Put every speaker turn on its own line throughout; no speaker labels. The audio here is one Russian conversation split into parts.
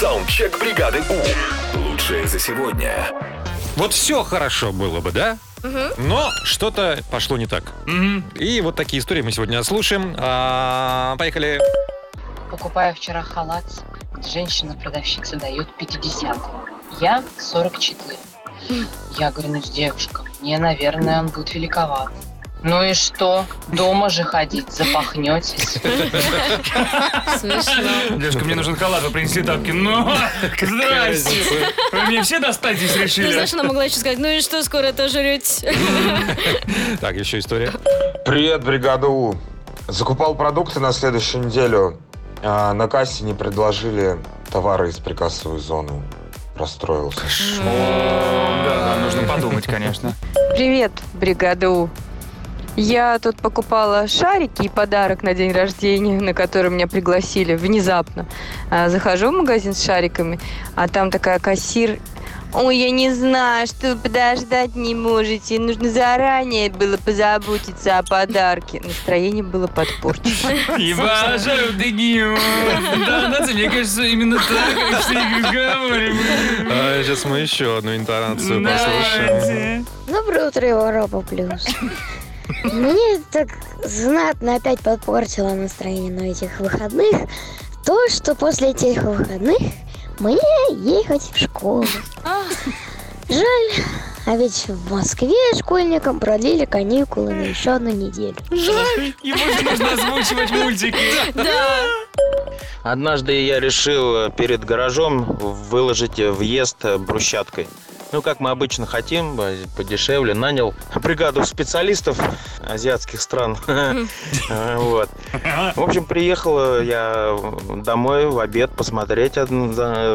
Саундчек бригады У. Лучшее за сегодня.
Вот все хорошо было бы, да? Но что-то пошло не так. И вот такие истории мы сегодня слушаем. А, поехали.
Покупаю вчера халат. Женщина-продавщица дает 50. Я 44. Я говорю, ну, девушка, мне, наверное, он будет великоват. Ну и что? Дома же ходить, запахнетесь.
Смешно.
Девушка, мне нужен халат, вы принесли тапки. Ну, здрасте. Вы мне все достать здесь
Ну,
решили?
знаешь, она могла еще сказать, ну и что, скоро тоже жрете?
Так, еще история.
Привет, бригада У. Закупал продукты на следующую неделю. а на кассе не предложили товары из прикассовой зоны. Расстроился.
Да, да, нужно подумать, конечно.
Привет, бригада У. Я тут покупала шарики и подарок на день рождения, на который меня пригласили внезапно. А, Захожу в магазин с шариками, а там такая кассир. Ой, я не знаю, что вы подождать не можете. Нужно заранее было позаботиться о подарке. Настроение было подпорчено.
Ебаша, дыгью. Да, Натя, мне кажется, именно так все говорим.
А, сейчас мы еще одну интонацию послушаем.
Доброе утро, Европа Плюс. Мне так знатно опять подпортило настроение на этих выходных то, что после этих выходных мне ехать в школу. Жаль, а ведь в Москве школьникам продлили каникулы на еще одну неделю.
Ему же нужно озвучивать мультики.
Да.
Однажды я решил перед гаражом выложить въезд брусчаткой. Ну, как мы обычно хотим, э, подешевле. Нанял бригаду специалистов азиатских стран. Э, Вот. В общем, приехал я домой в обед посмотреть.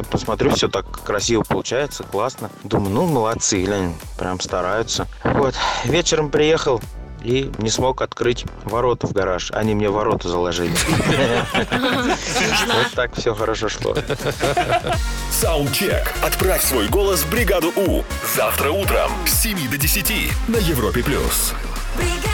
Посмотрю, все так красиво получается, классно. Думаю, ну, молодцы, глянь, прям стараются. Вот. Вечером приехал, и не смог открыть ворота в гараж. Они мне ворота заложили. Вот так все хорошо шло.
Саундчек. Отправь свой голос в бригаду У. Завтра утром с 7 до 10 на Европе+. плюс.
бригада.